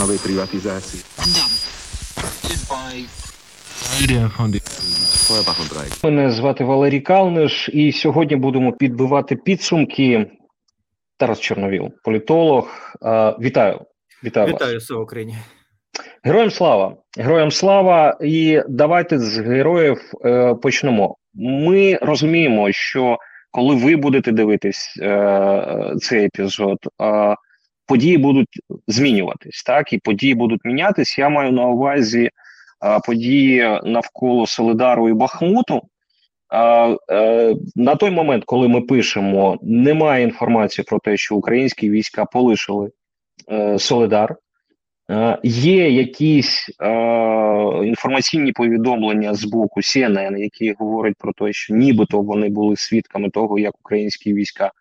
нової приватизації. Feuerbach Мене звати Валерій Калниш, і сьогодні будемо підбивати підсумки. Тарас Чорновіл, політолог. Е, Вітаю, вітаю, вас. Вітаю слава Україні. Героям слава! Героям слава! І давайте з героїв е, почнемо. Ми розуміємо, що коли ви будете дивитись е, цей епізод, е, події будуть змінюватись, так і події будуть мінятись. Я маю на увазі е, події навколо Солидару і Бахмуту. Е, е, на той момент, коли ми пишемо, немає інформації про те, що українські війська полишили е, Солидар. Е, Є якісь е, інформаційні повідомлення з боку CNN, які говорять про те, що нібито вони були свідками того, як українські війська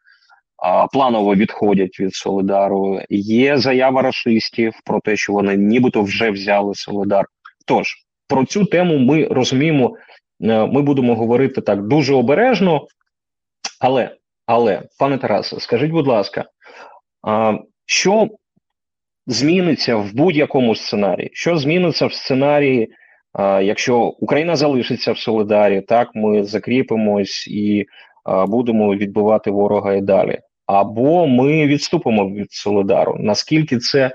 планово відходять від Солидару. Є заява рашистів про те, що вони нібито вже взяли Солидар. Тож про цю тему ми розуміємо, е, ми будемо говорити так дуже обережно. Але, але, пане Тарасе, скажіть, будь ласка, що зміниться в будь-якому сценарії? Що зміниться в сценарії, якщо Україна залишиться в Солидарі, так ми закріпимось і будемо відбивати ворога і далі? Або ми відступимо від Солидару? Наскільки це,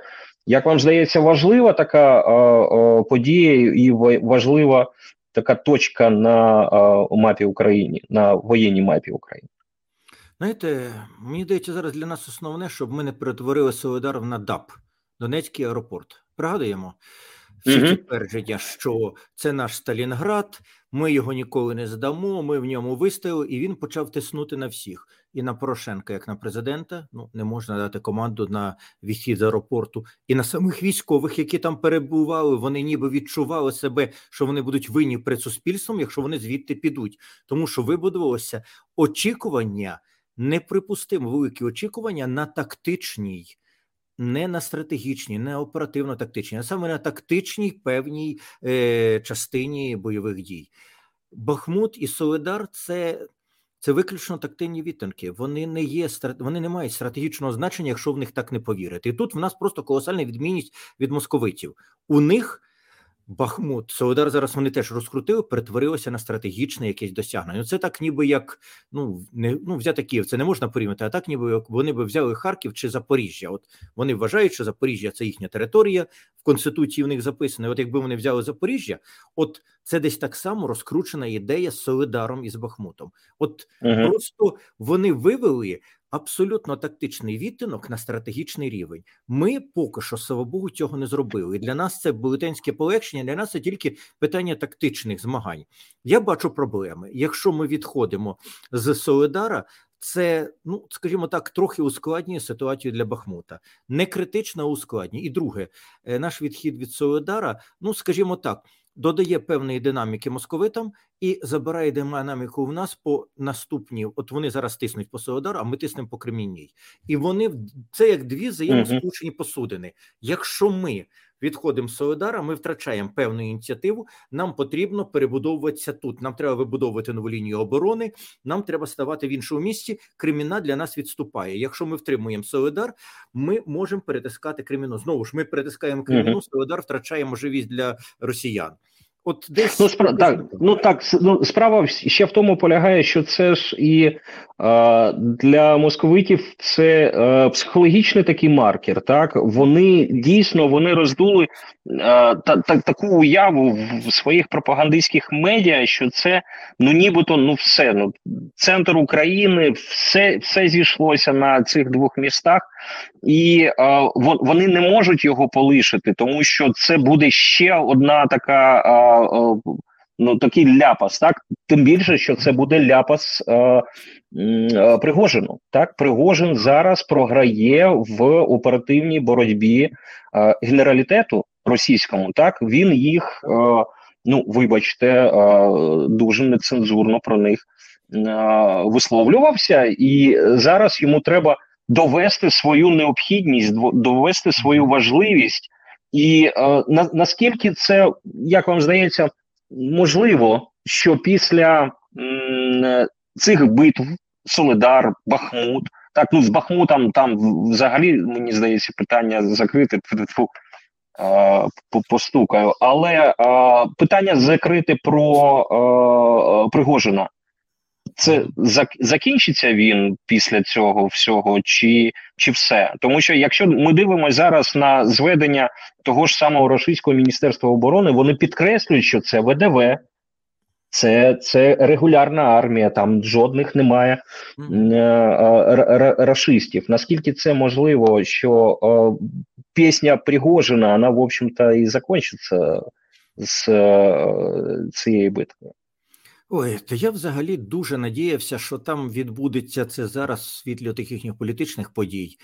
як вам здається, важлива така а, а, подія і важлива така точка на а, мапі України, на воєнній мапі України? Знаєте, мені здається, зараз для нас основне, щоб ми не перетворили Солидар на ДАП, Донецький аеропорт. Пригадуємо всі ці твердження, що це наш Сталінград, ми його ніколи не здамо, ми в ньому вистояли, і він почав тиснути на всіх. І на Порошенка, як на президента, ну не можна дати команду на відхід з аеропорту, і на самих військових, які там перебували, вони ніби відчували себе, що вони будуть винні перед суспільством, якщо вони звідти підуть, тому що вибудувалося очікування, неприпустимо великі очікування на тактичній. Не на стратегічній, не оперативно-тактичній, а саме на тактичній певній е, частині бойових дій. Бахмут і Солидар це, це виключно тактильні відтинки. Вони не є вони не мають стратегічного значення, якщо в них так не повірити. І тут в нас просто колосальна відмінність від московитів. У них Бахмут, Солидар зараз вони теж розкрутили, перетворилося на стратегічне якесь досягнення. Ну, Це так, ніби як ну не ну взяти Київ, це не можна порівняти, а так, ніби як вони би взяли Харків чи Запоріжжя. От вони вважають, що Запоріжжя це їхня територія. В конституції в них записано. От якби вони взяли Запоріжжя, от це десь так само розкручена ідея з Солидаром і з Бахмутом. От Мгм. Просто вони вивели абсолютно тактичний відтинок на стратегічний рівень. Ми поки що, слава Богу, цього не зробили. І для нас це велетенське полегшення. Для нас це тільки питання тактичних змагань. Я бачу проблеми. Якщо ми відходимо з Солидара. Це, ну скажімо так, трохи ускладнює ситуацію для Бахмута. Не критично, а ускладнює. І друге, е, наш відхід від Солидара, ну скажімо так, додає певної динаміки московитам і забирає динаміку в нас по наступній. От вони зараз тиснуть по Солидару, а ми тиснемо по Кремінній. І вони це як дві взаємосполучені посудини. Якщо ми відходимо з Солидара, ми втрачаємо певну ініціативу. Нам потрібно перебудовуватися тут. Нам треба вибудовувати нову лінію оборони. Нам треба ставати в іншому місці. Креміна для нас відступає. Якщо ми втримуємо Солидар, ми можемо перетискати Креміну. Знову ж ми перетискаємо Креміну. Солидар втрачає можливість для росіян. От десь Ну, спра... так, ну так, ну, справа ще в тому полягає, що це ж і е, для московитів це е, психологічний такий маркер. Так вони дійсно вони роздули е, та, та, таку уяву в, в своїх пропагандистських медіа, що це ну нібито ну все. Ну центр України, все, все зійшлося на цих двох містах, і е, вони не можуть його полишити, тому що це буде ще одна така. Е, Ну, такий ляпас, так тим більше, що це буде ляпас е, е, Пригожину. Так, Пригожин зараз програє в оперативній боротьбі е, генералітету російському. Так він їх, е, ну вибачте, е, дуже нецензурно про них е, висловлювався, і зараз йому треба довести свою необхідність, довести свою важливість, і е, на, наскільки це, як вам здається, можливо, що після м, е, цих битв Солидар, Бахмут, так ну з Бахмутом там взагалі мені здається питання закрите. Е, по- постукаю. Але е, питання закрите про е, Пригожина. Це закінчиться він після цього всього, чи, чи все? Тому що якщо ми дивимося зараз на зведення того ж самого російського міністерства оборони, вони підкреслюють, що це ВДВ, це, це регулярна армія, там жодних немає е, р- р- рашистів. Наскільки це можливо, що е, пісня Пригожина, вона, в общем-то, і закінчиться з е, цією битвою? Ой, то я взагалі дуже надіявся, що там відбудеться це зараз в світлі тих їхніх політичних подій.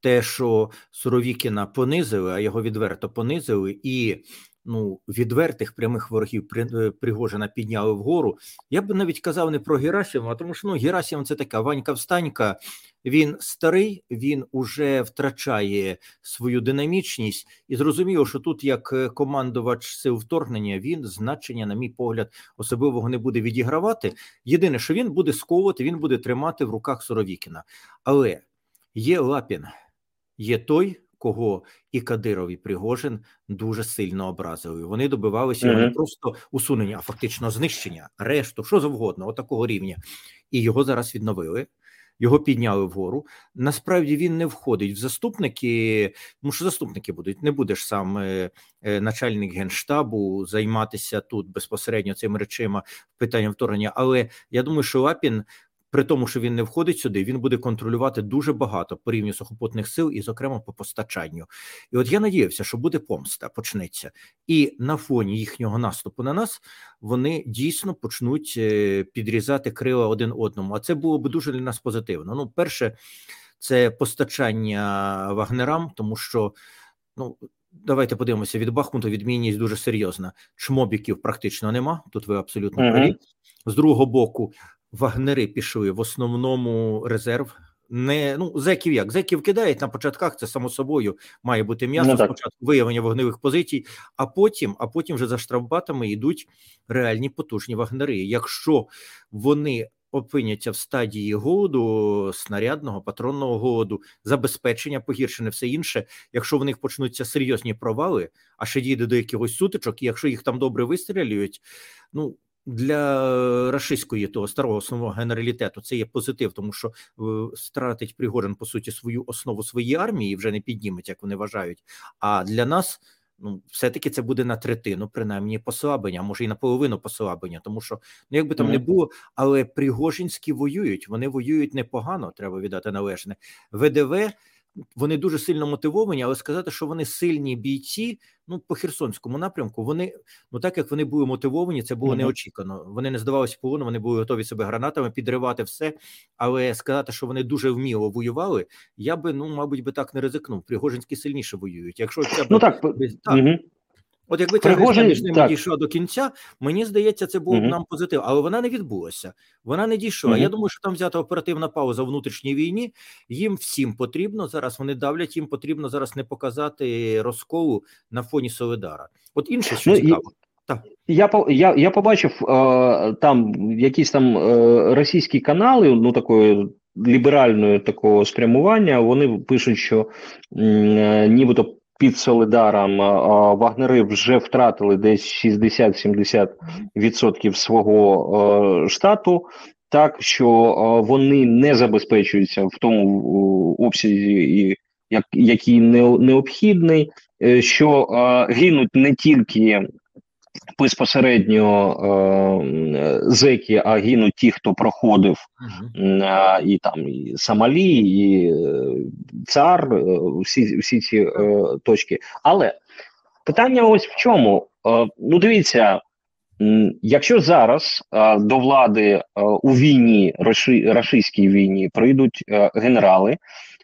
Те, що Суровікіна понизили, а його відверто понизили, і ну, відвертих прямих ворогів е, Пригожина підняли вгору. Я б навіть казав не про Герасимова, тому що ну, Герасимов це така Ванька-встанька. Він старий, він уже втрачає свою динамічність, і зрозуміло, що тут, як е, командувач сил вторгнення, він значення, на мій погляд, особливого не буде відігравати. Єдине, що він буде сковувати, він буде тримати в руках Суровікіна. Але є Лапін, є той, кого і Кадиров, і Пригожин дуже сильно образили. Вони добивалися його не просто усунення, а фактично знищення, арешту, що завгодно, отакого рівня. І його зараз відновили. Його підняли вгору. Насправді він не входить в заступники, тому що заступники будуть. Не будеш сам е, е, начальник генштабу займатися тут безпосередньо цими речима питанням вторгнення. Але я думаю, що Лапін, при тому, що він не входить сюди, він буде контролювати дуже багато по рівню сухопутних сил і, зокрема, по постачанню. І от я надіявся, що буде помста, почнеться, і на фоні їхнього наступу на нас вони дійсно почнуть е, підрізати крила один одному. А це було б дуже для нас позитивно. Ну, перше, це постачання вагнерам, тому що ну. Давайте подивимося від Бахмуту. Відмінність дуже серйозна. Чмобіків практично нема. Тут ви абсолютно праві. З другого боку, вагнери пішли в основному резерв. Не ну зеків як зеків кидають на початках. Це само собою має бути м'ясо. Ну, спочатку виявлення вогневих позицій, а потім, а потім вже за штрафбатами йдуть реальні потужні вагнери. Якщо вони опиняться в стадії голоду, снарядного патронного голоду, забезпечення погіршене, все інше. Якщо в них почнуться серйозні провали, а ще дійде до якихось сутичок, і якщо їх там добре вистрілюють, ну. Для рашистської того старого основного генералітету це є позитив, тому що е, стратить Пригожин по суті свою основу своєї армії і вже не підніметь, як вони вважають. А для нас ну все-таки це буде на третину, принаймні послаблення, а може і на половину послаблення, тому що ну як би там не було, але Пригожинські воюють. Вони воюють непогано, треба віддати належне. ВДВ вони дуже сильно мотивовані, але сказати, що вони сильні бійці. Ну, по Херсонському напрямку вони ну так як вони були мотивовані, це було Мгм. неочікано. Вони не здавалися полону, вони були готові себе гранатами підривати все. Але сказати, що вони дуже вміло воювали, я би ну, мабуть, би так не ризикнув. Пригожинські сильніше воюють. Якщо це Ну б- так, так, Мгм. От якби ця Пригожин- між ними так. дійшла до кінця, мені здається, це було б нам позитив, але вона не відбулася. Вона не дійшла. Мгм. Я думаю, що там взята оперативна пауза в внутрішній війні. Їм всім потрібно зараз. Вони давлять. Їм потрібно зараз не показати розколу на фоні Солидара. От інше, що Ну, і- цікаво, Я я, я побачив е, там якісь там е, російські канали, ну такої ліберальної такого спрямування. Вони пишуть, що е, нібито під Солидаром вагнери вже втратили десь 60-70% свого е, штату. Так що е, вони не забезпечуються в тому е, обсязі, який необхідний, що гинуть не тільки безпосередньо е, зеки, а гинуть ті, хто проходив а, і там і Сомалі, і е, цар, е, всі, всі ці е, точки. Але питання ось в чому. Е, ну, дивіться, якщо зараз е, до влади е, у війні, рашистській війні, прийдуть е, генерали,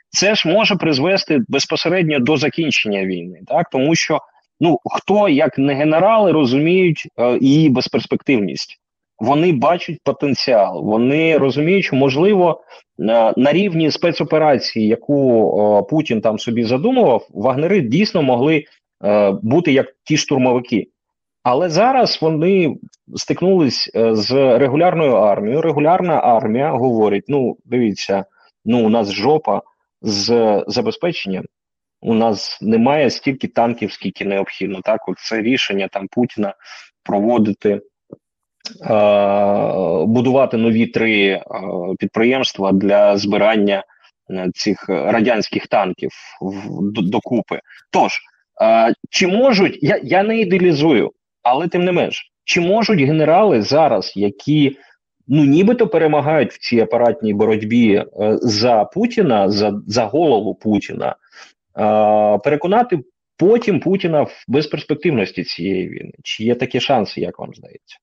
це ж може призвести безпосередньо до закінчення війни, так тому що ну хто як не генерали розуміють е, її безперспективність. Вони бачать потенціал, вони розуміють, що можливо е, на рівні спецоперації, яку е, Путін там собі задумував, вагнери дійсно могли е, бути як ті штурмовики. Але зараз вони стикнулись з регулярною армією. Регулярна армія говорить: ну, дивіться, ну у нас жопа з забезпеченням. У нас немає стільки танків, скільки необхідно. Так, от це рішення там Путіна проводити. Будувати нові три підприємства для збирання цих радянських танків докупи. Тож чи можуть я я не ідеалізую, але тим не менш, чи можуть генерали зараз, які ну нібито перемагають в цій апаратній боротьбі е, за Путіна, за за голову Путіна, е, переконати потім Путіна в безперспективності цієї війни? Чи є такі шанси, як вам здається?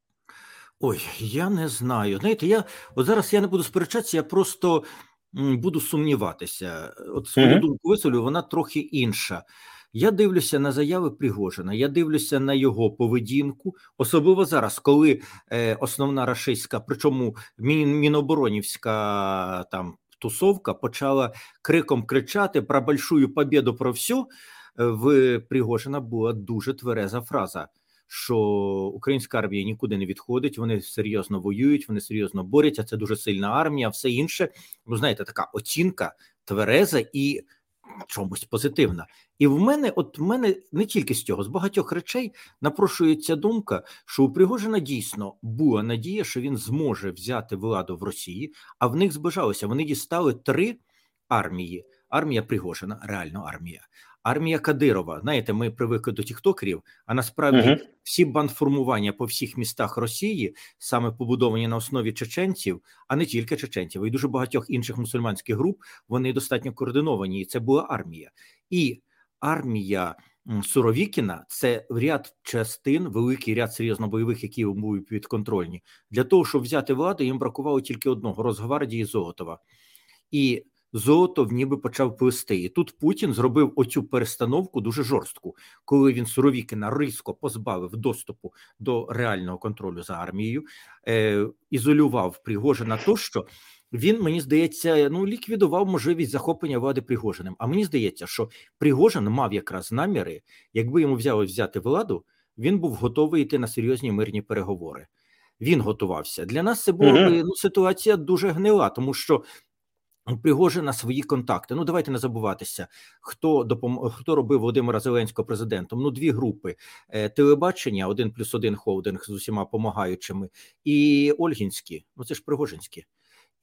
Ой, я не знаю. Знаєте, я от зараз я не буду сперечатися, я просто буду сумніватися. От свою mm-hmm. думку висловлю, вона трохи інша. Я дивлюся на заяви Пригожина, я дивлюся на його поведінку, особливо зараз, коли е, основна рашистська, причому міноборонівська там тусовка почала криком кричати про большую победу про всю. В Пригожина була дуже твереза фраза. Що українська армія нікуди не відходить, вони серйозно воюють, вони серйозно борються. Це дуже сильна армія, все інше. Ну знаєте, така оцінка твереза і чомусь позитивна. І в мене, от в мене не тільки з цього, з багатьох речей напрошується думка, що у Пригожина дійсно була надія, що він зможе взяти владу в Росії, а в них збежалося. Вони дістали три армії. Армія Пригожина, реально армія. Армія Кадирова. Знаєте, ми привикли до тіктокерів, а насправді uh-huh. всі бандформування по всіх містах Росії саме побудовані на основі чеченців, а не тільки чеченців, і дуже багатьох інших мусульманських груп. Вони достатньо координовані. І це була армія. І армія Суровікіна це ряд частин, великий ряд серйозно бойових, які були підконтрольні. Для того, щоб взяти владу, їм бракувало тільки одного Росгвардії Золотова. І Золотов ніби почав плести. І тут Путін зробив оцю перестановку дуже жорстку, коли він Суровікіна різко позбавив доступу до реального контролю за армією, е, ізолював Пригожина тощо. Він мені здається, ну ліквідував можливість захоплення влади Пригожиним. А мені здається, що Пригожин мав якраз наміри, якби йому взяли взяти владу, він був готовий йти на серйозні мирні переговори. Він готувався для нас. Це була ну, ситуація дуже гнила, тому що Пригожина свої контакти. Ну давайте не забуватися, хто допом... хто робив Володимира Зеленського президентом. Ну, дві групи е, телебачення, один плюс один холдинг з усіма помагаючими, і Ольгінські. Ну це ж Пригожинські.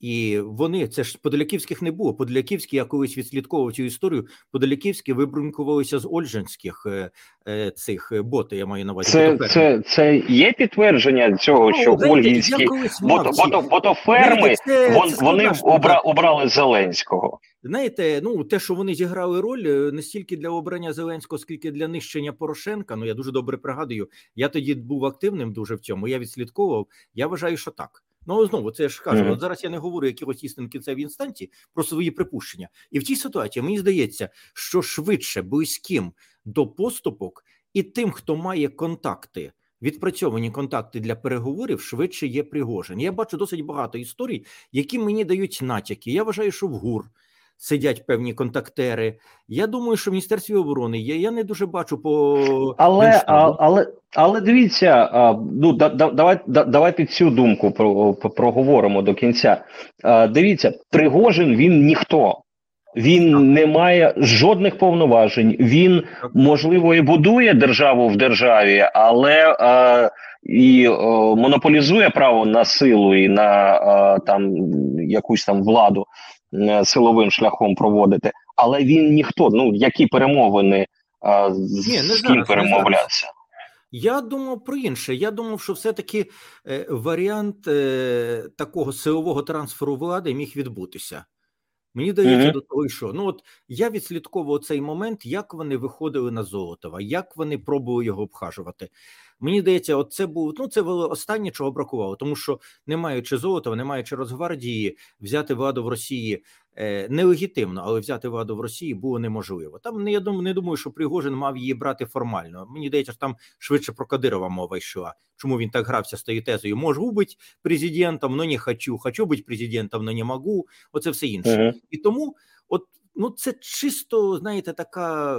І вони це ж Подоляківських не було. Подоляківські, я колись відслідковував цю історію. Подоляківські вибрункувалися з Ольжинських е, е, цих боти. Я маю на увазі. Це це, це є підтвердження цього, ну, що Ольгінські бото, бото, ботоферми вон, вони обра, обрали Зеленського. Знаєте, ну те, що вони зіграли роль е, не стільки для обрання Зеленського, скільки для нищення Порошенка. Ну я дуже добре пригадую. Я тоді був активним дуже в цьому. Я відслідковував. Я вважаю, що так. Ну знову це ж кажу. Mm-hmm. От зараз я не говорю якихось істин кінцеві інстанції про свої припущення, і в цій ситуації мені здається, що швидше близьким до поступок і тим, хто має контакти. Відпрацьовані контакти для переговорів швидше є Пригожин. Я бачу досить багато історій, які мені дають натяки. Я вважаю, що в ГУР сидять певні контактери. Я думаю, що в міністерстві оборони є. Я не дуже бачу по але а, але але дивіться, ну да, да, давай, да, давайте цю думку про, проговоримо до кінця. Дивіться, Пригожин він ніхто. Він не має жодних повноважень. Він можливо і будує державу в державі, але е, і е, монополізує право на силу і на е, там якусь там владу. Е, силовим шляхом проводити, але він ніхто. Ну які перемовини з Ні, не ким перемовлятися? Я думав про інше. Я думав, що все-таки е, варіант е, такого силового трансферу влади міг відбутися. Мені дається mm-hmm. до того, що ну от я відслідковував цей момент, як вони виходили на Золотова, як вони пробували його обхажувати. Мені здається, от це був ну це було останнє, чого бракувало, тому що не маючи Золотова, не маючи Росгвардії, взяти владу в Росії е, нелегітимно, але взяти владу в Росії було неможливо. Там не я думаю, не думаю, що Пригожин мав її брати формально. Мені здається, що там швидше про Кадирова мова йшла. Чому він так грався з тією тезою? Можу бути президентом, але не хочу. Хочу бути президентом, але не можу. Оце все інше. Uh-huh. І тому, от ну це чисто, знаєте, така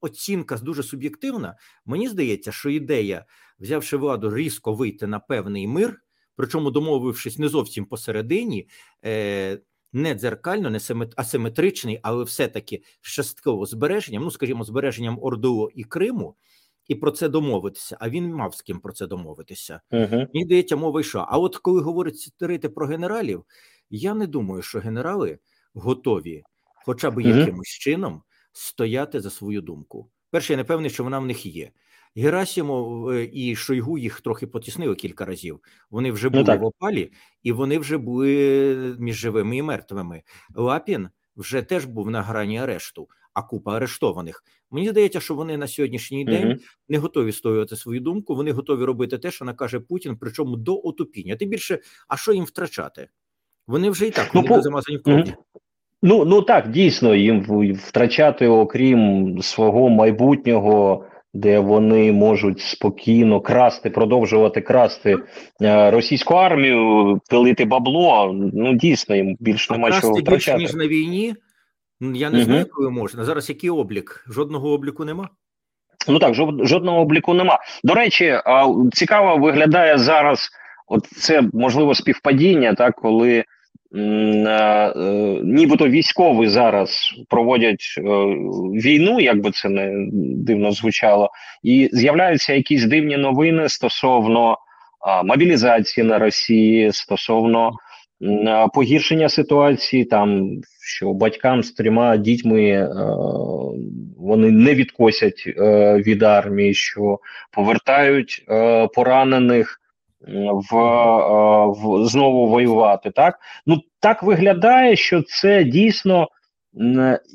оцінка дуже суб'єктивна. Мені здається, що ідея, взявши владу, різко вийти на певний мир, причому домовившись не зовсім посередині. Е, не дзеркально, не асиметричний, але все-таки з частково збереженням, ну скажімо, збереженням Орду і Криму, і про це домовитися. А він мав з ким про це домовитися. Мені здається, мова йшла. А от коли говорить про генералів, я не думаю, що генерали готові, хоча б якимось чином, стояти за свою думку. Перше, я не певний, що вона в них є. Герасимов е, і Шойгу їх трохи потіснили кілька разів. Вони вже Ну, були так. в опалі, і вони вже були між живими і мертвими. Лапін вже теж був на грані арешту, а купа арештованих. Мені здається, що вони на сьогоднішній день Мгм. не готові стоювати свою думку. Вони готові робити те, що накаже Путін, причому до отупіння. Тим більше, а що їм втрачати? Вони вже і так Ну, вони по- замазані в крові. Мгм. Ну, ну так, дійсно, їм втрачати, окрім свого майбутнього, де вони можуть спокійно красти, продовжувати красти е, російську армію, пилити бабло. Ну дійсно, їм більш А нема чого красти більше ніж на війні. Я не Мгм. знаю, коли можна. Зараз який облік? Жодного обліку нема. Ну так, жодного обліку нема. До речі, цікаво виглядає зараз. От це можливо співпадіння, так коли нібито військові зараз проводять е, війну, як би це не дивно звучало, і з'являються якісь дивні новини стосовно мобілізації на Росії, стосовно погіршення ситуації, там що батькам з трьома дітьми е, вони не відкосять е, від армії, що повертають е, поранених в, е, в знову воювати. Так ну так виглядає, що це дійсно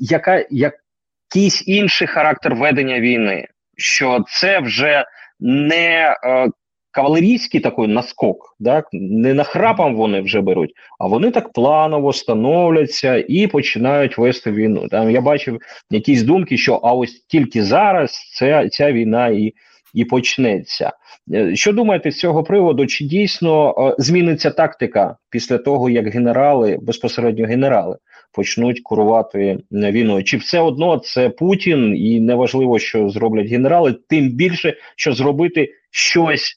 яка якийсь інший характер ведення війни, що це вже не е, кавалерійський такий наскок, так не нахрапом вони вже беруть, а вони так планово становляться і починають вести війну. Там я бачив якісь думки, що а ось тільки зараз ця, ця війна і, і почнеться. Е, Що думаєте з цього приводу? Чи дійсно е, зміниться тактика після того, як генерали, безпосередньо генерали, почнуть керувати е, війною? Чи все одно це Путін, і неважливо, що зроблять генерали, тим більше, що зробити щось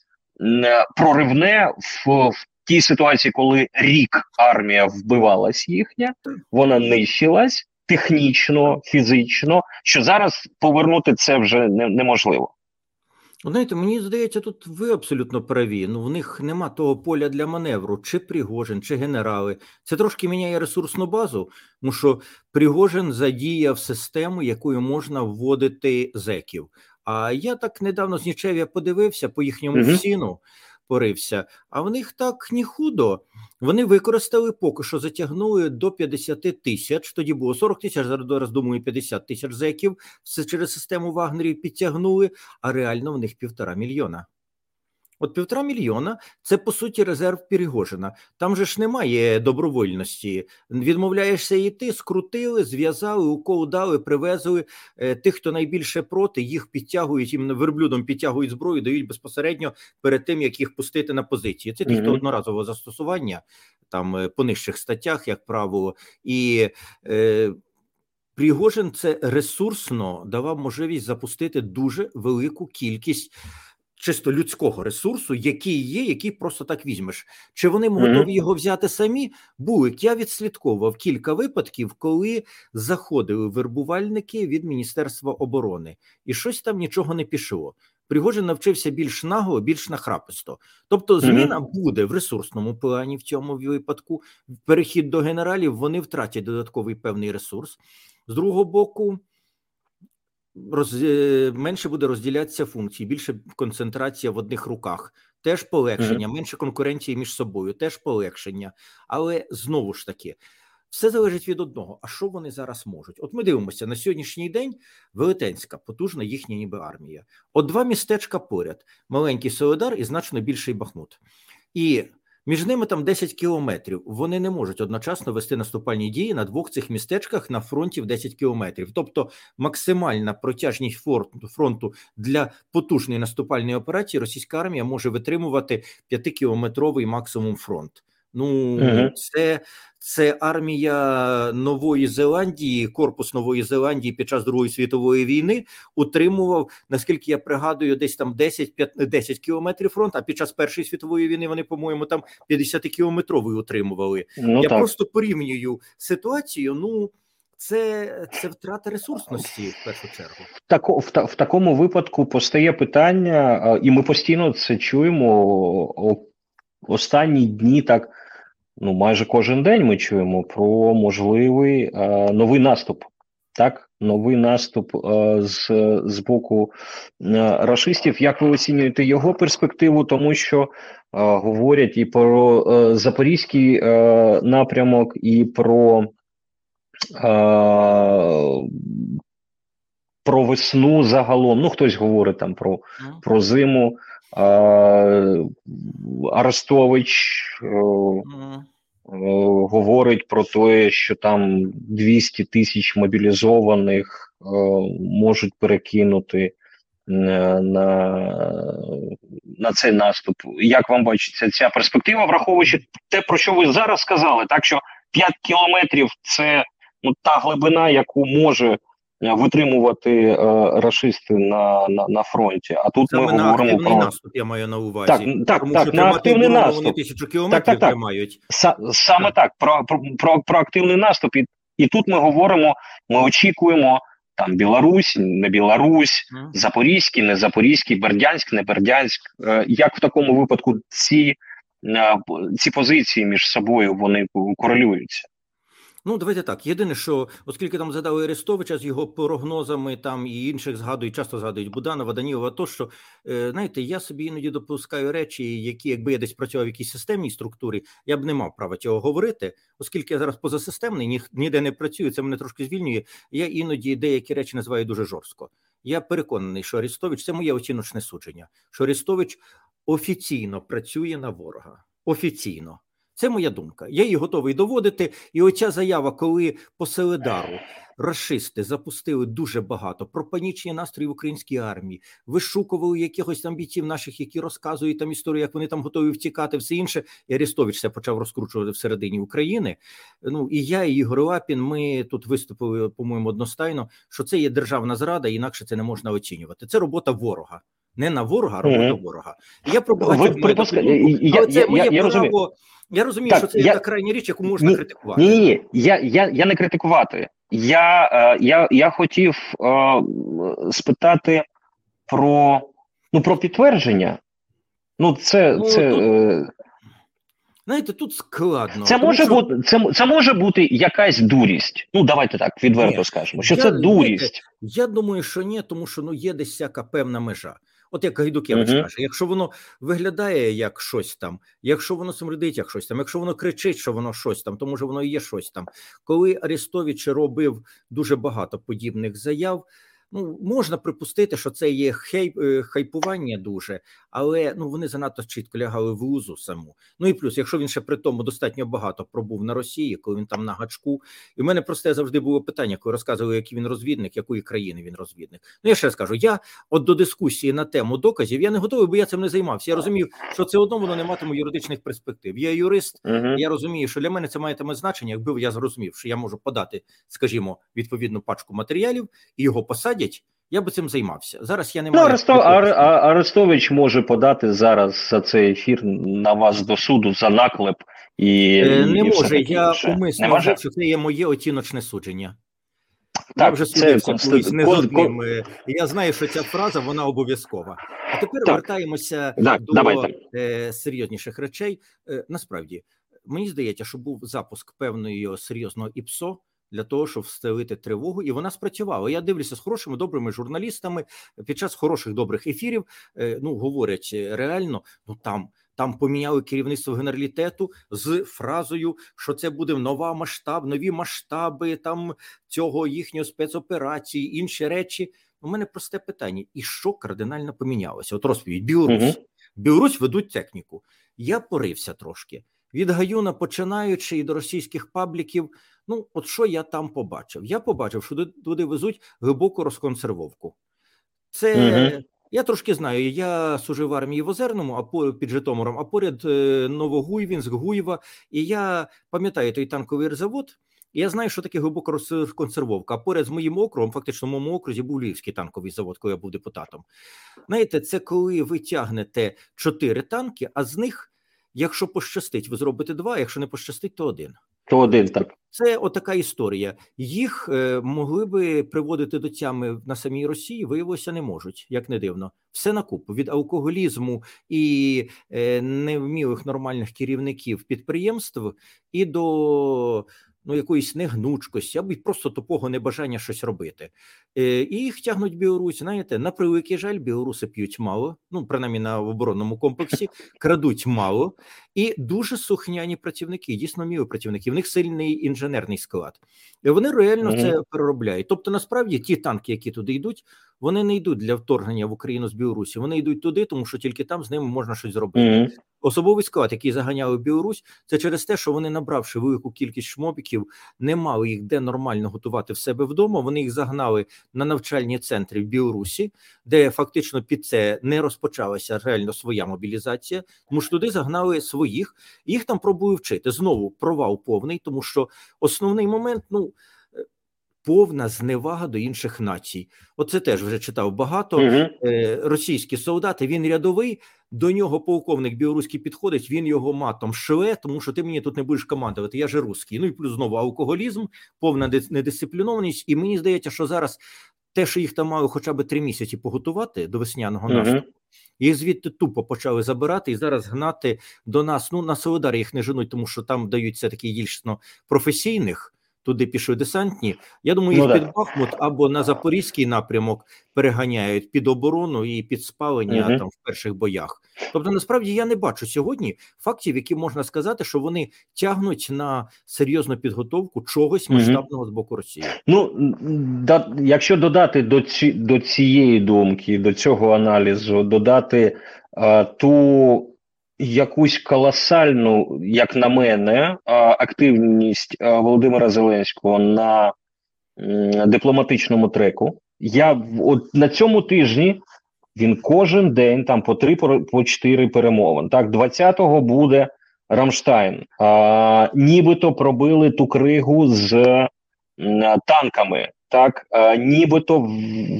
е, проривне в, тій ситуації, коли рік армія вбивалась їхня, вона нищилась технічно, фізично, що зараз повернути це вже не, неможливо. От Знаєте, мені здається, тут ви абсолютно праві. Ну, в них нема того поля для маневру, чи Пригожин, чи генерали. Це трошки міняє ресурсну базу, тому що Пригожин задіяв систему, якою можна вводити зеків. А я так недавно з Нічев'я подивився по їхньому угу. всіну, порився, а в них так ні худо. Вони використали поки що затягнули до 50 тисяч. Тоді було 40 тисяч, зараз думаю, 50 тисяч зеків. Все через систему Вагнерів підтягнули, а реально в них півтора мільйона. От півтора мільйона це по суті резерв Перегожина. Там же ж немає добровольності. Відмовляєшся йти, скрутили, зв'язали, укол дали, привезли. Е, Тих, хто найбільше проти, їх підтягують їм верблюдом підтягують зброю, дають безпосередньо перед тим, як їх пустити на позиції. Це ті, хто Мгм. одноразового застосування там е, по нижчих статтях, як правило, і е, Пригожин це ресурсно давав можливість запустити дуже велику кількість чисто людського ресурсу, який є, який просто так візьмеш. Чи вони готові його взяти самі? Булик, я відслідковував кілька випадків, коли заходили вербувальники від Міністерства оборони, і щось там нічого не пішло. Пригожин навчився більш нагло, більш нахраписто. Тобто, зміна буде в ресурсному плані в цьому випадку. Перехід до генералів вони втратять додатковий певний ресурс. З другого боку, роз... менше буде розділятися функції, більше концентрація в одних руках. Теж полегшення, менше конкуренції між собою, теж полегшення. Але знову ж таки, все залежить від одного. А що вони зараз можуть? От ми дивимося на сьогоднішній день велетенська, потужна їхня ніби армія. От два містечка поряд: маленький Солидар і значно більший Бахмут. І між ними там 10 кілометрів. Вони не можуть одночасно вести наступальні дії на двох цих містечках на фронті в 10 кілометрів. Тобто максимальна протяжність фронту, для потужної наступальної операції російська армія може витримувати 5-кілометровий максимум фронт. Ну, Мгм. це, це армія Нової Зеландії, корпус Нової Зеландії під час Другої світової війни утримував, наскільки я пригадую, десь там 10, 5, 10 кілометрів фронт, а під час Першої світової війни вони, по-моєму, там 50-кілометровий утримували. Ну я так. просто порівнюю ситуацію. Ну, це, це втрата ресурсності в першу чергу. В, тако, в, та- в такому випадку постає питання, і ми постійно це чуємо останні дні, так ну майже кожен день ми чуємо про можливий е, новий наступ. Так, новий наступ е, з, з боку е, рашистів. Як ви оцінюєте його перспективу? Тому що е, говорять і про е, запорізький е, напрямок, і про е, про весну загалом. Ну, хтось говорить там про, про зиму. Арестович е, говорить про те, що там 200 тисяч мобілізованих е, можуть перекинути на, на цей наступ. Як вам бачиться ця перспектива, враховуючи те, про що ви зараз сказали, так що 5 кілометрів це ну, та глибина, яку може витримувати е, рашисти на, на, на фронті. А тут Саме ми на говоримо про наступ я маю на увазі. Так, так, Тому так, що на активний наступ. Вони тисячу кілометрів так, так. тримають. Са- саме так, про, про, про, про активний наступ. І, і тут ми говоримо, ми очікуємо там Білорусь, не Білорусь. Запорізький, не Запорізький, Бердянськ, не Бердянськ. Е, Як в такому випадку ці, е, ці позиції між собою вони корелюються? Ну, давайте так. Єдине, що оскільки там задали Арестовича з його прогнозами, там і інших згадують, часто згадують Буданова, Данілова, то що е, знаєте, я собі іноді допускаю речі, які, якби я десь працював в якійсь системній структурі, я б не мав права цього говорити, оскільки я зараз позасистемний, ні, ніде не працюю, це мене трошки звільнює. Я іноді деякі речі називаю дуже жорстко. Я переконаний, що Арестович це моє оціночне судження. Що Арестович офіційно працює на ворога. Офіційно. Це моя думка. Я її готовий доводити. І оця заява, коли по Селедару расисти запустили дуже багато про панічні настрої в українській армії, вишукували якихось там бійців наших, які розказують там історію, як вони там готові втікати, все інше. І Арестович це почав розкручувати всередині України. Ну і я, і Ігор Лапін, ми тут виступили, по-моєму, одностайно, що це є державна зрада, інакше це не можна оцінювати. Це робота ворога. Не на ворога, а робота Мгм. ворога. Я про багатьох маю припуска- я- я- я- я право. розумію. Я розумію, Так, що це я- є крайня річ, яку можна Ні, критикувати. Ні, ні, ні. Я, я, я не критикувати. Я, е, я, я хотів е, спитати про, ну, про підтвердження. Ну, це, Ну, це, тут е, Знаєте, тут складно. це, може що- бути, це, це може бути якась дурість. Ну, давайте так, відверто Ні. скажемо, що Я- це дурість. Я думаю, що ні, тому що ну є десь всяка певна межа. От як Гайдукевич Мгм. каже, якщо воно виглядає як щось там, якщо воно смердить як щось там, якщо воно кричить, що воно щось там, то може воно і є щось там. Коли Арестович робив дуже багато подібних заяв, ну можна припустити, що це є хейп, е, хайпування дуже, але ну вони занадто чітко лягали в лузу саму. Ну і плюс, якщо він ще при тому достатньо багато пробув на Росії, коли він там на гачку, і в мене просте завжди було питання, коли розказували, який він розвідник, якої країни він розвідник. Ну я ще раз кажу, я от до дискусії на тему доказів я не готовий, бо я цим не займався. Я розумів, що це одно воно не матиме юридичних перспектив. Я юрист, Угу. я розумію, що для мене це матиме значення, якби я зрозумів, що я можу подати, скажімо, відповідну пачку матеріалів і його посадять. Я би цим займався. Зараз я не Ну, маю. Аресто, Ар, Арестович може подати зараз за цей ефір на вас до суду за наклеп і, Е, Не і може. Я. Умисно може? що це є моє оціночне судження. я вже це конститу- не з одним. е, Я знаю, що ця фраза вона обов'язкова. А тепер Так. вертаємося Так, до давайте. е, серйозніших речей. Насправді, мені здається, що був запуск певної серйозного ІПСО. Для того щоб встелити тривогу, і вона спрацювала. Я дивлюся з хорошими добрими журналістами під час хороших добрих ефірів. е, Ну говорять е, реально, ну там там поміняли керівництво генералітету з фразою, що це буде нова масштаб, нові масштаби там цього їхньої спецоперації, інші речі. У мене просте питання: і що кардинально помінялося? От розповідь Білорусь. Мгм. Білорусь ведуть техніку. Я порився трошки. Від Гаюна починаючи і до російських пабліків. Ну, от що я там побачив? Я побачив, що туди- везуть глибоку розконсервовку. Це Мгм. Я трошки знаю. Я служив в армії в Озерному, а по під Житомиром, а поряд е, Новогуйвінськ, Гуєва. І я пам'ятаю той танковий завод. І я знаю, що таке глибока розконсервовка. А поряд з моїм округом, фактично в моєму окрузі, був Львівський танковий завод, коли я був депутатом. Знаєте, це коли ви тягнете чотири танки, а з них, якщо пощастить, ви зробите два, якщо не пощастить, то один. То один так. Це отака історія. Їх е, могли би приводити до тями на самій Росії, виявилося, не можуть, як не дивно. Все на купу від алкоголізму і е, невмілих нормальних керівників підприємств і до ну якоїсь негнучкості або просто тупого небажання щось робити. Е, І їх тягнуть Білорусь. Знаєте, на превеликий жаль, білоруси п'ють мало, ну принаймні на оборонному комплексі, крадуть мало, і дуже сухняні працівники, дійсно мілі працівники. В них сильний інженерний склад. І вони реально Мгм. це переробляють. Тобто, насправді, ті танки, які туди йдуть, вони не йдуть для вторгнення в Україну з Білорусі. Вони йдуть туди, тому що тільки там з ними можна щось зробити. Мгм. Особовий склад, який заганяли в Білорусь, це через те, що вони, набравши велику кількість шмобіків, не мали їх де нормально готувати в себе вдома. Вони їх загнали на навчальні центри в Білорусі, де фактично під це не розпочалася реально своя мобілізація. Тому що туди загнали своїх, їх там пробують вчити. Знову провал повний, тому що основний момент, ну. Повна зневага до інших націй. Оце теж вже читав багато е, російські солдати. Він рядовий. До нього полковник білоруський підходить. Він його матом шле, тому що ти мені тут не будеш командувати. Я же русський. Ну і плюс знову алкоголізм, повна дис- недисциплінованість. І мені здається, що зараз те, що їх там мали хоча б три місяці поготувати до весняного Мгм. наступу, їх звідти тупо почали забирати і зараз гнати до нас. Ну на Солидар їх не женуть, тому що там дають все таки дійсно професійних. Туди пішли десантні. Я думаю, їх Ну, під. Бахмут або на запорізький напрямок переганяють під оборону і під спалення Мгм. там в перших боях. Тобто, насправді я не бачу сьогодні фактів, які можна сказати, що вони тягнуть на серйозну підготовку чогось масштабного з боку Росії. Ну, да, якщо додати до, ці, до цієї думки, до цього аналізу, додати а, ту якусь колосальну, як на мене, активність Володимира Зеленського на дипломатичному треку. Я от на цьому тижні він кожен день там по три по чотири перемовин. Так, 20-го буде Рамштайн. А, нібито пробили ту кригу з м, танками. Так, а, нібито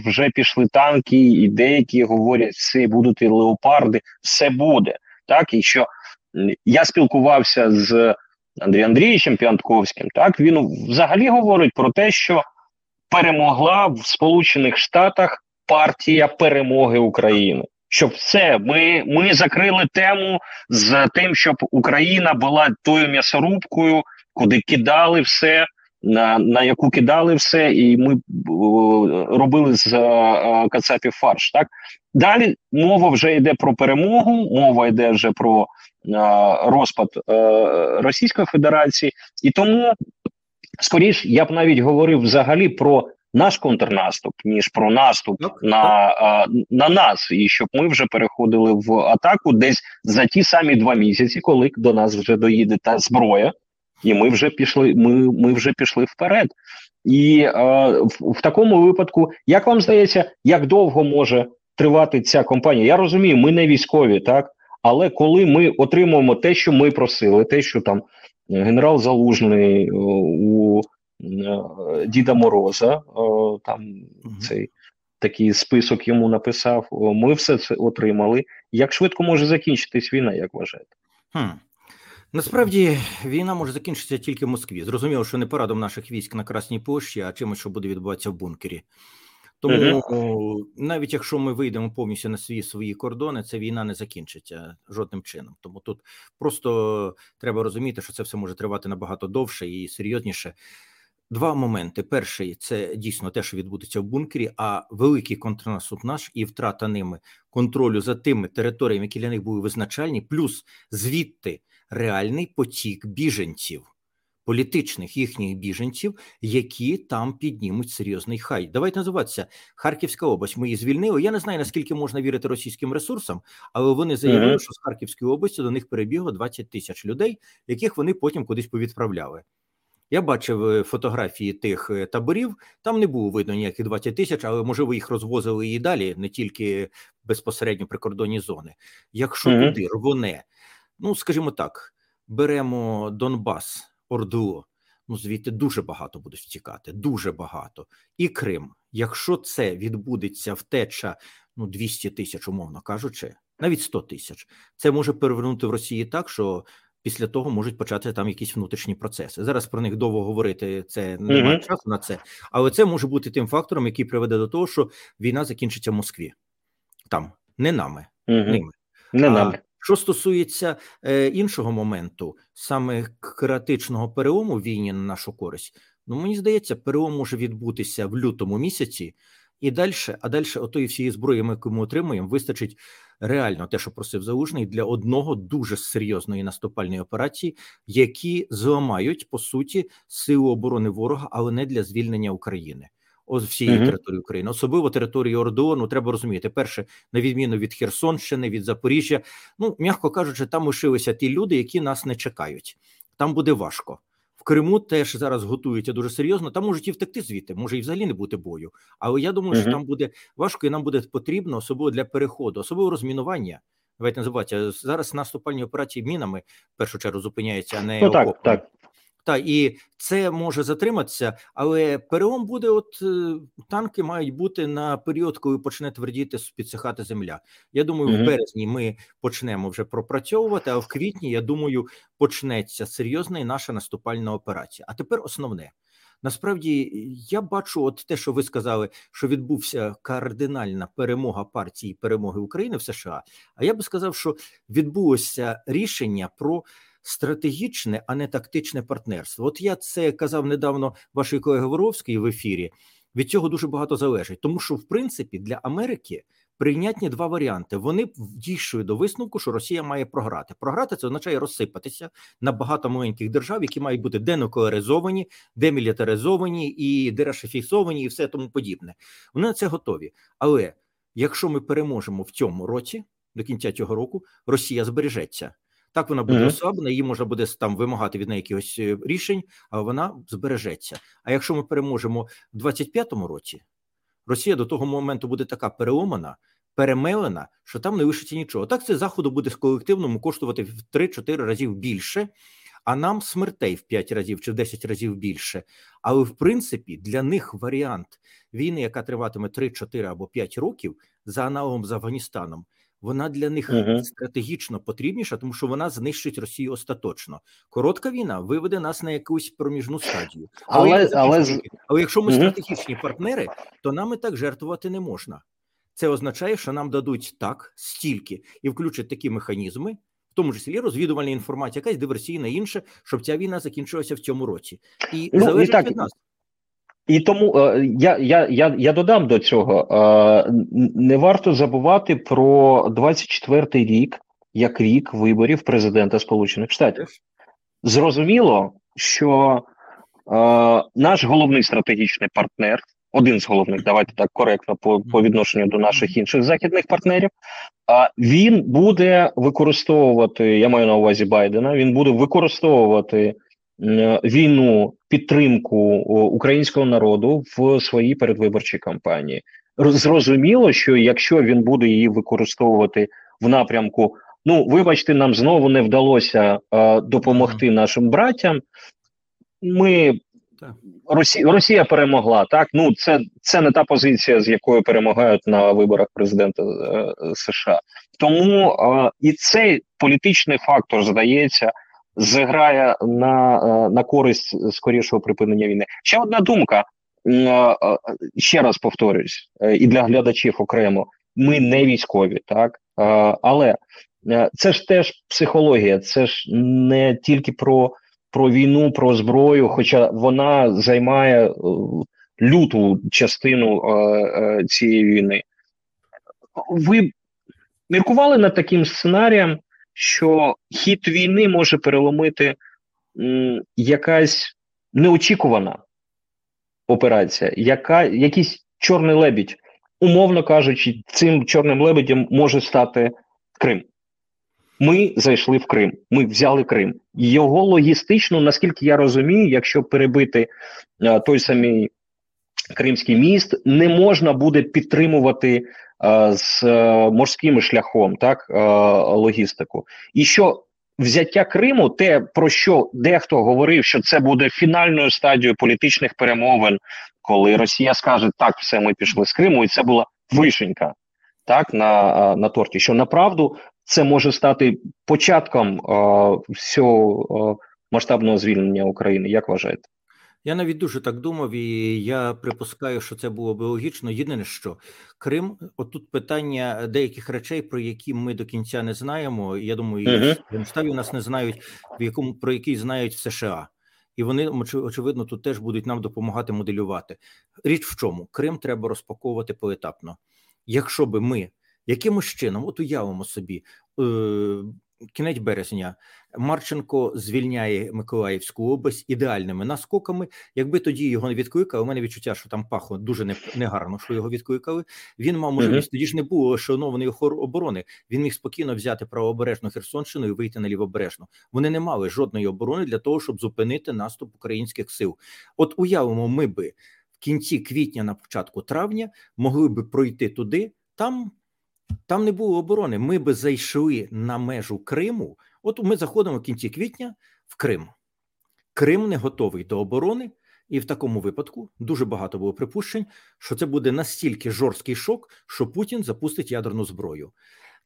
вже пішли танки, і деякі говорять, все будуть і леопарди, все буде. Так, і що я спілкувався з Андрієм Андрійовичем Піантковським. Так, він взагалі говорить про те, що перемогла в Сполучених Штатах партія перемоги України. Щоб все, ми, ми закрили тему з тим, щоб Україна була тою м'ясорубкою, куди кидали все, на, на яку кидали все, і ми о, робили з е, Кацапів фарш. Так? Далі мова вже йде про перемогу, мова йде вже про е, розпад е, Російської Федерації, і тому скоріш я б навіть говорив взагалі про наш контрнаступ, ніж про наступ Так, на, а, на нас, і щоб ми вже переходили в атаку десь за ті самі два місяці, коли до нас вже доїде та зброя, і ми вже пішли. Ми, ми вже пішли вперед. І е, в, в такому випадку, як вам здається, як довго може тривати ця кампанія? Я розумію, ми не військові, так але коли ми отримуємо те, що ми просили, те, що там е, генерал Залужний е, у е, Діда Мороза, е, там Мгм. цей такий список йому написав. Ми все це отримали. Як швидко може закінчитись війна, як вважаєте? Хм. Насправді війна може закінчитися тільки в Москві. Зрозуміло, що не парадом наших військ на Красній площі, а чимось, що буде відбуватися в бункері. Тому о, навіть якщо ми вийдемо повністю на свої свої кордони, ця війна не закінчиться жодним чином. Тому тут просто треба розуміти, що це все може тривати набагато довше і серйозніше. Два моменти: перший це дійсно те, що відбудеться в бункері, а великий контрнаступ наш і втрата ними контролю за тими територіями, які для них були визначальні, плюс звідти реальний потік біженців, політичних їхніх біженців, які там піднімуть серйозний хай. Давайте називатися Харківська область. Ми її звільнили. Я не знаю наскільки можна вірити російським ресурсам, але вони заявили, що з Харківської області до них перебігло 20 тисяч людей, яких вони потім кудись повідправляли. Я бачив е, фотографії тих е, таборів. Там не було видно ніяких 20 тисяч, але можливо їх розвозили і далі, не тільки безпосередньо прикордонні зони. Якщо туди рвоне, ну скажімо так, беремо Донбас, Орду, ну звідти дуже багато будуть втікати, дуже багато. І Крим. Якщо це відбудеться втеча, ну 200 тисяч, умовно кажучи, навіть 100 тисяч, це може перевернути в Росії так, що після того можуть почати там якісь внутрішні процеси. Зараз про них довго говорити це немає Мгм. часу на це, але це може бути тим фактором, який приведе до того, що війна закінчиться в Москві, там не нами, Мгм. ними. Не А нам. Що стосується е, іншого моменту, саме критичного перелому в війні на нашу користь, ну мені здається, перелом може відбутися в лютому місяці, і далі, а далі отої всієї зброї, яку ми отримуємо, вистачить реально те, що просив залужний, для одного дуже серйозної наступальної операції, які зламають по суті силу оборони ворога, але не для звільнення України. Всієї Мгм. території України, особливо території Ордону, треба розуміти. Перше, на відміну від Херсонщини, від Запоріжжя, ну м'яко кажучи, там лишилися ті люди, які нас не чекають. Там буде важко. В Криму теж зараз готуються дуже серйозно. Там можуть і втекти звідти, може і взагалі не бути бою. Але я думаю, що там буде важко, і нам буде потрібно, особливо для переходу, особливо розмінування. Давайте не забувати, зараз наступальні операції мінами в першу чергу зупиняються, а не Ну так, так. Та і це може затриматися, але перелом буде: от е, танки мають бути на період, коли почне твердіти підсихати земля. Я думаю, Мгм. в березні ми почнемо вже пропрацьовувати. А в квітні, я думаю, почнеться серйозна і наша наступальна операція. А тепер основне. Насправді я бачу, от те, що ви сказали, що відбувся кардинальна перемога партії перемоги України в США. А я би сказав, що відбулося рішення про стратегічне, а не тактичне партнерство. От я це казав недавно вашій колеги Воровській в ефірі. Від цього дуже багато залежить, тому що в принципі для Америки прийнятні два варіанти. Вони дійшли до висновку, що Росія має програти. Програти це означає розсипатися на багато маленьких держав, які мають бути денуклеаризовані, демілітаризовані і дерешифіковані, і все тому подібне. Вони на це готові. Але якщо ми переможемо в цьому році, до кінця цього року, Росія збережеться. Так вона буде Мгм. ослаблена, її можна буде там вимагати від неї якихось е, рішень, але вона збережеться. А якщо ми переможемо в 25-му році, Росія до того моменту буде така переломана, перемелена, що там не лишиться нічого. Так це заходу буде з колективному коштувати в 3-4 разів більше, а нам смертей в 5 разів чи в 10 разів більше. Але в принципі для них варіант війни, яка триватиме 3, 4 або 5 років, за аналогом з Афганістаном. Вона для них Мгм. стратегічно потрібніша, тому що вона знищить Росію остаточно. Коротка війна виведе нас на якусь проміжну стадію. Але- і не але але якщо ми Мгм. стратегічні партнери, то нам і так жертвувати не можна. Це означає, що нам дадуть так стільки і включать такі механізми, в тому числі розвідувальна інформація, якась диверсійна інша, щоб ця війна закінчилася в цьому році. І Ну, і залежить так, від нас. І тому е, я, я, я, я додам до цього: е, не варто забувати про 24-й рік як рік виборів президента Сполучених Штатів. Зрозуміло, що е, наш головний стратегічний партнер, один з головних, давайте так коректно по, по відношенню до наших інших західних партнерів, а він буде використовувати, я маю на увазі Байдена, він буде використовувати війну, підтримку українського народу в своїй передвиборчій кампанії. Зрозуміло, що якщо він буде її використовувати в напрямку, ну вибачте, нам знову не вдалося е, допомогти нашим братям. Ми Росія, Росія перемогла. Так, ну це, це не та позиція, з якою перемагають на виборах президента е, США. Тому е, і цей політичний фактор здається зіграє на, е, на користь скорішого припинення війни. Ще одна думка. Е, е, Ще раз повторюсь, і для глядачів окремо: ми не військові, так але це ж теж психологія, це ж не тільки про про війну, про зброю, хоча вона займає люту частину цієї війни. Ви міркували над таким сценарієм, що хід війни може переломити м, якась неочікувана операція, яка, якийсь чорний лебідь, умовно кажучи, цим чорним лебедем може стати Крим. Ми зайшли в Крим, ми взяли Крим. Його логістично, наскільки я розумію, якщо перебити е, той самий Кримський міст не можна буде підтримувати е, з е, морським шляхом, так е, логістику, і що взяття Криму, те про що дехто говорив, що це буде фінальною стадією політичних перемовин, коли Росія скаже так, все ми пішли з Криму, і це була вишенька, так на, на торті. Що направду це може стати початком е, всього е, масштабного звільнення України. Як вважаєте? Я навіть дуже так думав, і я припускаю, що це було б логічно. Єдине, що Крим, отут питання деяких речей, про які ми до кінця не знаємо. Я думаю, і Генштабі нас не знають, в якому про який знають в США, і вони очевидно тут теж будуть нам допомагати моделювати. Річ в чому Крим треба розпаковувати поетапно. Якщо би ми якимось чином, от уявимо собі, е, кінець березня Марченко звільняє Миколаївську область ідеальними наскоками. Якби тоді його не відкликали, у мене відчуття, що там пахло дуже негарно, що його відкликали. Він мав можливість. Тоді ж не було шанованої хор оборони. Він міг спокійно взяти правобережну Херсонщину і вийти на лівобережну. Вони не мали жодної оборони для того, щоб зупинити наступ українських сил. От уявимо, ми би в кінці квітня, на початку травня, могли би пройти туди. Там там не було оборони. Ми би зайшли на межу Криму. От ми заходимо в кінці квітня в Крим. Крим не готовий до оборони, і в такому випадку дуже багато було припущень, що це буде настільки жорсткий шок, що Путін запустить ядерну зброю.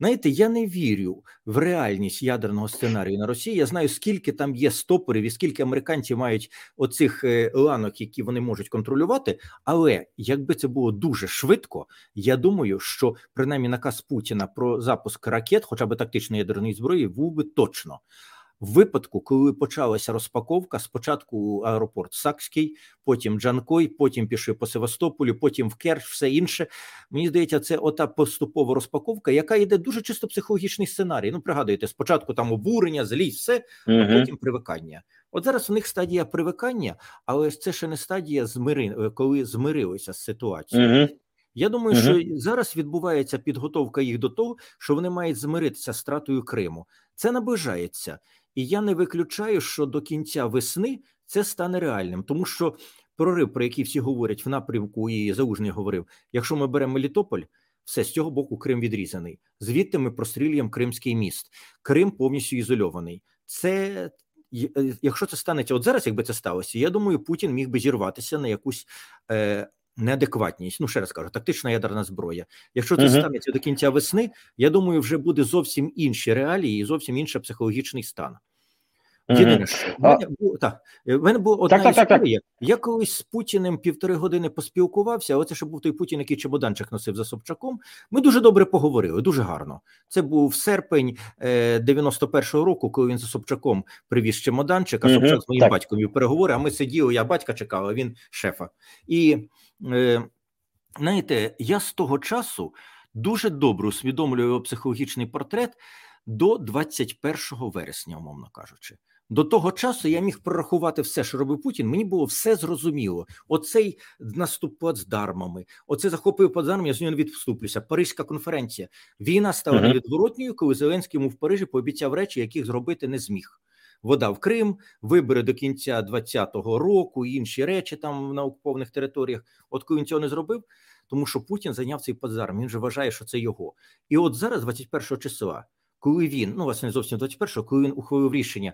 Знаєте, я не вірю в реальність ядерного сценарію на Росії. Я знаю, скільки там є стопорів і скільки американці мають оцих е, ланок, які вони можуть контролювати. Але якби це було дуже швидко, я думаю, що принаймні наказ Путіна про запуск ракет, хоча б тактичної ядерної зброї, був би точно. В випадку, коли почалася розпаковка, спочатку аеропорт Сакський, потім Джанкой, потім пішли по Севастополю, потім в Керч, все інше. Мені здається, це ота поступова розпаковка, яка йде дуже чисто психологічний сценарій. Ну, пригадуєте, спочатку там обурення, злість, все, а потім привикання. От зараз у них стадія привикання, але це ще не стадія змири, коли змирилися з ситуацією. Мгм. Я думаю, Мгм. що зараз відбувається підготовка їх до того, що вони мають змиритися з стратою Криму. Це наближається, і я не виключаю, що до кінця весни це стане реальним, тому що прорив, про який всі говорять в напрямку, і Заужний говорив: якщо ми беремо Мелітополь, все з цього боку Крим відрізаний. Звідти ми прострілюємо Кримський міст. Крим повністю ізольований. Це е, якщо це станеться, от зараз, якби це сталося, я думаю, Путін міг би зірватися на якусь. Е, Неадекватність, ну ще раз кажу, тактична ядерна зброя. Якщо це Мгм. станеться до кінця весни, я думаю, вже буде зовсім інші реалії і зовсім інший психологічний стан. Єдине, в мене, було, так, в мене була одна Так, так, так, так. історія. Я колись з Путіним півтори години поспілкувався. Оце ще був той Путін, який чемоданчик носив за Собчаком. Ми дуже добре поговорили, дуже гарно. Це був серпень е, 91-го року, коли він за Собчаком привіз чемоданчик, а Собчак з моїм батьком вів переговори. А ми сиділи, я батька чекав, а він шефа. І е, знаєте, я з того часу дуже добре усвідомлюю психологічний портрет до 21 вересня, умовно кажучи. До того часу я міг прорахувати все, що робив Путін. Мені було все зрозуміло. Оцей наступ плацдармами, оце захопив плацдарм, я з нього не відступлюся. Паризька конференція. Війна стала Мгм. невідворотньою, коли Зеленський йому в Парижі пообіцяв речі, яких зробити не зміг. Вода в Крим, вибори до кінця 20-го року, інші речі там на окупованих територіях. От коли він цього не зробив, тому що Путін зайняв цей плацдарм, Він же вважає, що це його. І от зараз, 21 числа, коли він, ну власне, не зовсім 21-го, коли він ухвалив рішення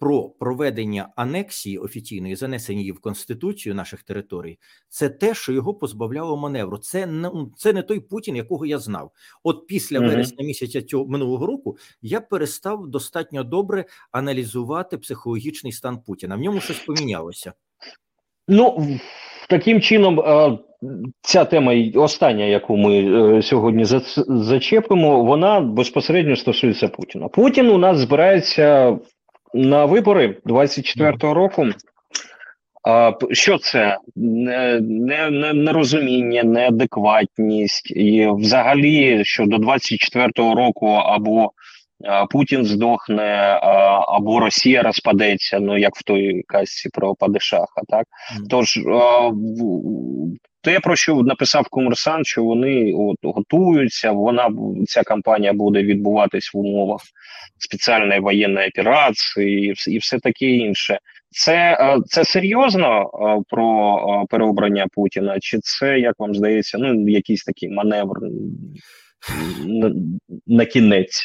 про проведення анексії офіційної, занесення її в конституцію наших територій, це те, що його позбавляло маневру. Це не це не той Путін, якого я знав. От після Мгм. вересня місяця цього минулого року я перестав достатньо добре аналізувати психологічний стан Путіна. В ньому щось помінялося. Ну таким чином, ця тема, остання, яку ми е, сьогодні зачепимо, вона безпосередньо стосується Путіна. Путін у нас збирається на вибори 24-го року. А що це? Не, не, не, нерозуміння, неадекватність, і взагалі, що до 24-го року або а, Путін здохне, а, або Росія розпадеться, ну як в той казці про Падишаха, так? Мгм. Тож в- те, про що написав комерсант, що вони от готуються, вона ця кампанія буде відбуватись в умовах спеціальної воєнної операції і, і все таке інше. Це е, це серйозно е, про е, переобрання Путіна? Чи це як вам здається, ну якийсь такий маневр на, на кінець?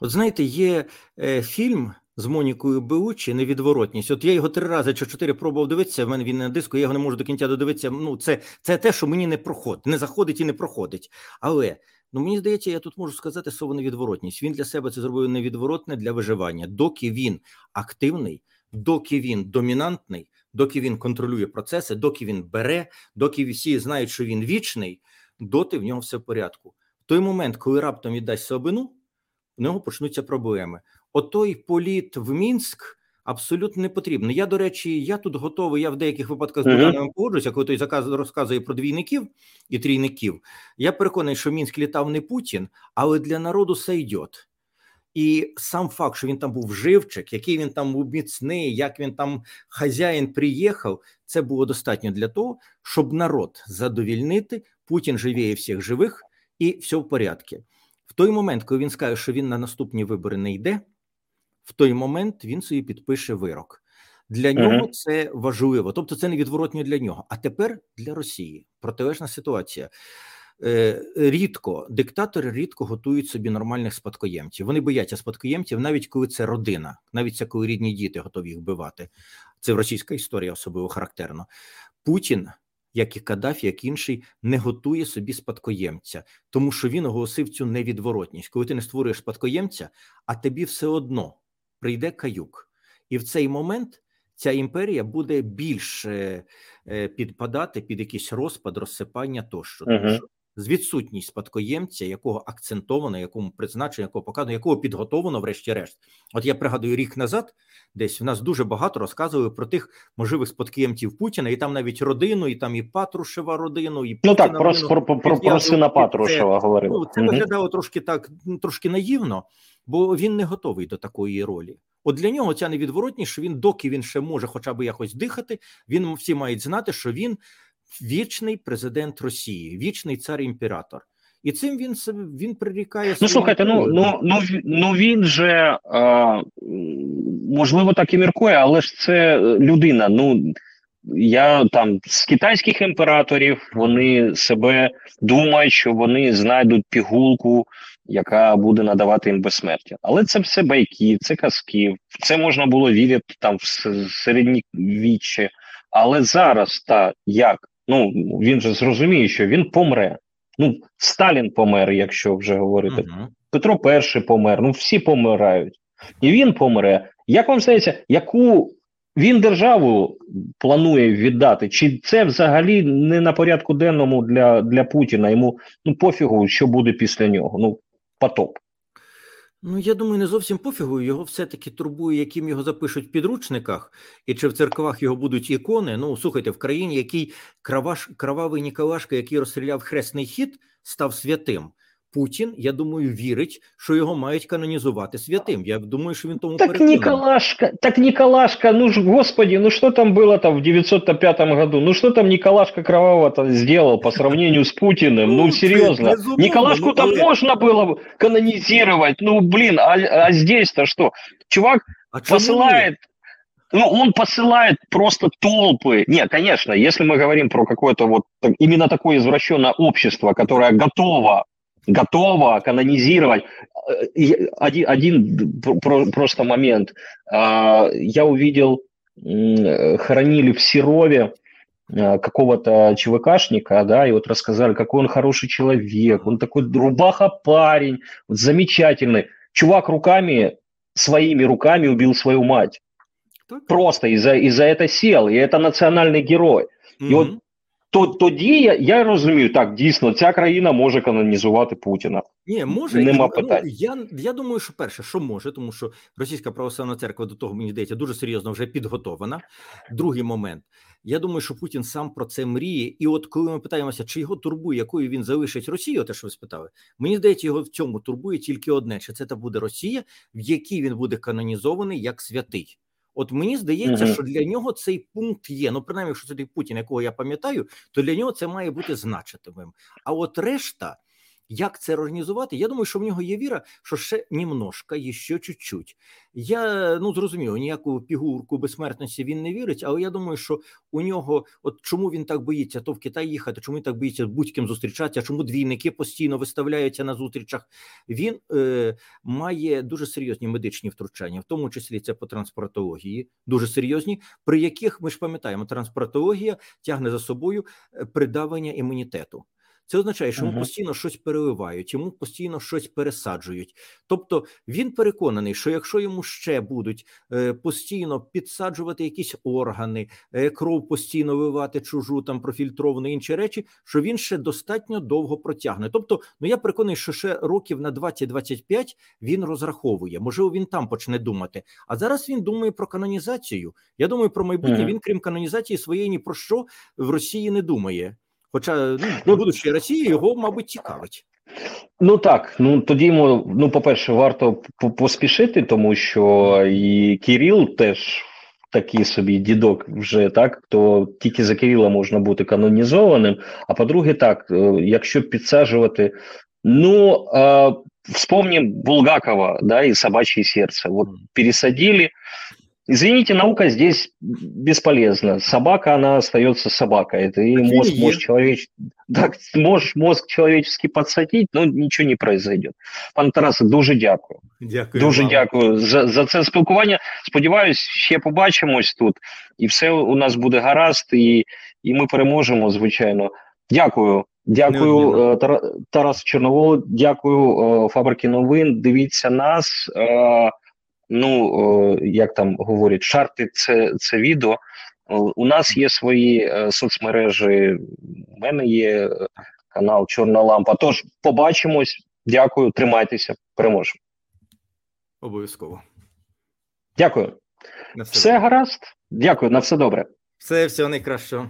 От знаєте, є е, фільм з Монікою Беучі невідворотність. От я його три рази чи чотири пробував дивитися. В мене він на диску, я його не можу до кінця додивитися. Ну, це це те, що мені не проходить, не заходить і не проходить. Але ну мені здається, я тут можу сказати слово невідворотність. Він для себе це зробив невідворотне для виживання, доки він активний, доки він домінантний, доки він контролює процеси, доки він бере, доки всі знають, що він вічний, доти в нього все в порядку. В той момент, коли раптом віддасть слабину, в нього почнуться проблеми отой політ в Мінськ абсолютно не потрібно. Я, до речі, я тут готовий. Я в деяких випадках з Буданами погоджуюся, коли той заказ розказує про двійників і трійників. Я переконаний, що Мінськ літав не Путін, але для народу сайдьот. І сам факт, що він там був живчик, який він там був міцний, як він там хазяїн приїхав, це було достатньо для того, щоб народ задовільнити. Путін живіє всіх живих, і все в порядку. В той момент, коли він скаже, що він на наступні вибори не йде в той момент він собі підпише вирок. Для нього це важливо, тобто це невідворотньо для нього. А тепер для Росії протилежна ситуація. Е, Рідко диктатори рідко готують собі нормальних спадкоємців. Вони бояться спадкоємців, навіть коли це родина, навіть це коли рідні діти готові їх вбивати. Це в російська історія особливо характерно. Путін, як і Каддафі, як інший, не готує собі спадкоємця, тому що він оголосив цю невідворотність. Коли ти не створюєш спадкоємця, а тобі все одно прийде каюк, і в цей момент ця імперія буде більше е, підпадати під якийсь розпад, розсипання тощо. Тому uh -huh. що з відсутність спадкоємця, якого акцентовано, якому призначено, якого показано, якого підготовлено, врешті-решт. От я пригадую рік назад, десь в нас дуже багато розказували про тих можливих спадкоємців Путіна, і там навіть родину, і там і Патрушева родину, і ну так про, про, про, про, про сина Патрушева говорили. Ну, це угу. виглядало трошки так, трошки наївно, бо він не готовий до такої ролі. От для нього ця невідворотність, що він, доки він ще може, хоча б якось дихати, він всі мають знати, що він вічний президент Росії, вічний цар імператор. І цим він він прирікає Ну, слухайте, ну ну ну ну він же е, можливо так і міркує, але ж це людина. Ну я там з китайських імператорів вони себе думають, що вони знайдуть пігулку, яка буде надавати їм безсмертя. Але це все байки, це казки. це можна було вірити там в середньовіччі. Але зараз та як ну він же зрозуміє, що він помре. Ну, Сталін помер, якщо вже говорити. Uh-huh. Петро І помер, ну всі помирають. І він помре. Як вам здається, яку він державу планує віддати? Чи це взагалі не на порядку денному для для Путіна? Йому ну пофігу, що буде після нього? Ну, потоп. Ну, я думаю, не зовсім пофігу. Його все-таки турбує, яким його запишуть в підручниках, і чи в церквах його будуть ікони. Ну, слухайте, в країні, який краваш, кровавий Ніколашка, який розстріляв хресний хід, став святим. Путін, я думаю, вірить, що його мають канонізувати святим. Я думаю, що він тому так переконаний. Николашка, так Николашка, ну ж, господи, ну что там было там в 905 году? Ну что там Николашка кроваво-то сделал по сравнению с Путиным? Ну, серьезно. Николашку там можно было канонизировать. Ну, блин, а, а здесь-то что? Чувак а посылает... Ну, он посылает просто толпы. Не, конечно, если мы говорим про какое-то вот именно такое извращенное общество, которое готово готово канонизировать. Э, один, один просто момент. А, я увидел, хоронили в Серове а, какого-то ЧВКшника, да, и вот рассказали, какой он хороший человек, он такой рубаха парень, вот замечательный. Чувак руками, своими руками убил свою мать. Просто из-за из это сел, и это национальный герой. Mm-hmm. И вот то тоді я я розумію, так дійсно ця країна може канонізувати Путіна. Ні, може нема ну, питань. Я я думаю, що перше, що може, тому що російська православна церква до того мені здається дуже серйозно вже підготована. Другий момент. Я думаю, що Путін сам про це мріє. І от коли ми питаємося, чи його турбує, якою він залишить Росію, те, що ви спитали, мені здається, його в цьому турбує тільки одне: чи це та буде Росія, в якій він буде канонізований як святий. От мені здається, -huh. що для нього цей пункт є. Ну, принаймні, якщо це Путін, якого я пам'ятаю, то для нього це має бути значитимим. А от решта. Як це організувати? Я думаю, що в нього є віра, що ще німножка, і ще чуть-чуть. Я ну зрозуміло, ніяку пігурку безсмертності він не вірить, але я думаю, що у нього, от чому він так боїться, то в Китай їхати, чому він так боїться будь-ким зустрічатися, чому двійники постійно виставляються на зустрічах. Він е, має дуже серйозні медичні втручання, в тому числі це по транспортології, дуже серйозні, при яких ми ж пам'ятаємо, транспортологія тягне за собою е, придавання імунітету. Це означає, що йому постійно щось переливають, йому постійно щось пересаджують. Тобто він переконаний, що якщо йому ще будуть е, постійно підсаджувати якісь органи, е, кров постійно вивати чужу, там профільтровану інші речі, що він ще достатньо довго протягне. Тобто, ну я переконаний, що ще років на 20-25 він розраховує. Можливо, він там почне думати. А зараз він думає про канонізацію. Я думаю, про майбутнє Мгм. він, крім канонізації своєї, ні про що в Росії не думає. Хоча ну, Ну, будучи Росією, його, мабуть, цікавить. Ну так, ну тоді йому, ну, по-перше, варто поспішити, тому що і Кирил теж такий собі дідок вже так, то тільки за Кирила можна бути канонізованим. А по-друге, так, е, якщо підсаджувати, ну е, вспомним Булгакова, да, і собачье серце. Вот пересадили. Извините, наука здесь бесполезна. Собака, она остается собакой. Ты Так и мозг человеч... так, можешь мозг человеческий подсадить, но ничего не произойдет. Пан Тарасе, дуже дякую. Дякую. Дуже вам. дякую за, за це спілкування. Сподіваюсь, ще побачимось тут, і все у нас буде гаразд, і, і ми переможемо, звичайно. Дякую. Дякую, е, Тарас Чорновол. Дякую, е, Фабрики новин. Дивіться нас. Ну, е, як там говорять, шарти це, це відео. Е, У нас є свої е, соцмережі. У мене є канал Чорна Лампа. Тож побачимось. Дякую, тримайтеся, переможемо. Обов'язково. Дякую. Все Все гаразд. Дякую, на все добре. Все, всього найкращого.